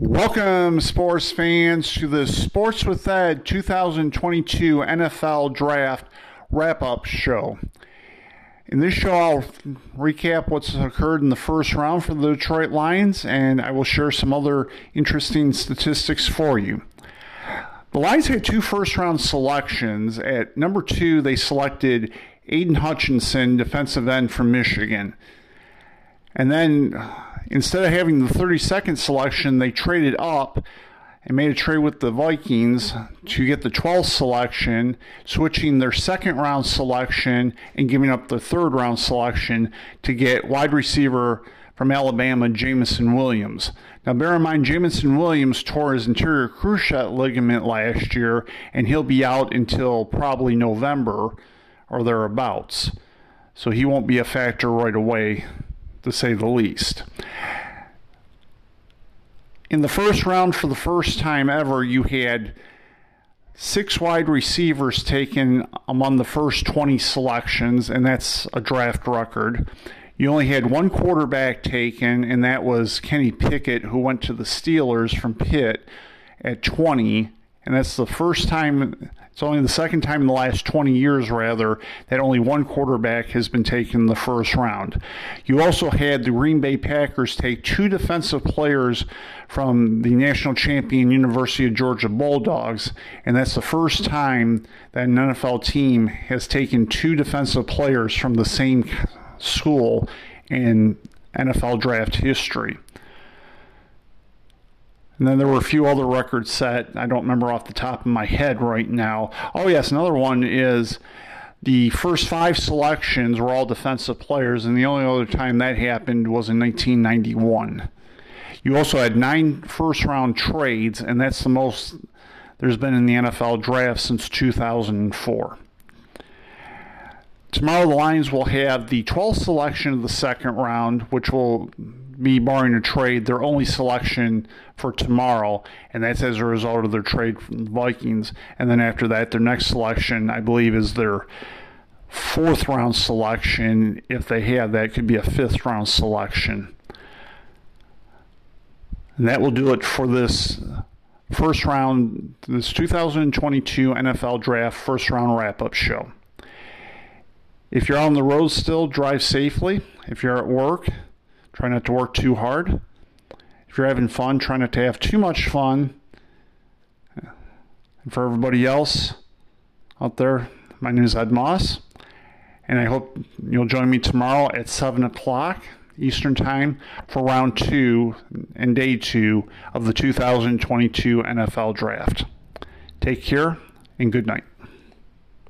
Welcome, sports fans, to the Sports with Ed 2022 NFL Draft wrap up show. In this show, I'll recap what's occurred in the first round for the Detroit Lions, and I will share some other interesting statistics for you. The Lions had two first round selections. At number two, they selected Aidan Hutchinson, defensive end from Michigan. And then instead of having the 32nd selection, they traded up and made a trade with the Vikings to get the 12th selection, switching their second round selection and giving up the third round selection to get wide receiver from Alabama, Jameson Williams. Now, bear in mind, Jameson Williams tore his anterior cruciate ligament last year, and he'll be out until probably November or thereabouts. So he won't be a factor right away to say the least. In the first round, for the first time ever, you had six wide receivers taken among the first 20 selections, and that's a draft record. You only had one quarterback taken, and that was Kenny Pickett, who went to the Steelers from Pitt at 20. And that's the first time it's only the second time in the last 20 years, rather, that only one quarterback has been taken in the first round. You also had the Green Bay Packers take two defensive players from the national champion University of Georgia Bulldogs, and that's the first time that an NFL team has taken two defensive players from the same school in NFL draft history. And then there were a few other records set. I don't remember off the top of my head right now. Oh, yes, another one is the first five selections were all defensive players, and the only other time that happened was in 1991. You also had nine first round trades, and that's the most there's been in the NFL draft since 2004. Tomorrow, the Lions will have the 12th selection of the second round, which will be barring a trade, their only selection for tomorrow, and that's as a result of their trade from the Vikings. And then after that, their next selection, I believe, is their fourth round selection. If they have that, could be a fifth round selection. And that will do it for this first round, this 2022 NFL Draft first round wrap up show. If you're on the road still, drive safely. If you're at work, Try not to work too hard. If you're having fun, try not to have too much fun. And for everybody else out there, my name is Ed Moss, and I hope you'll join me tomorrow at 7 o'clock Eastern Time for round two and day two of the 2022 NFL Draft. Take care and good night.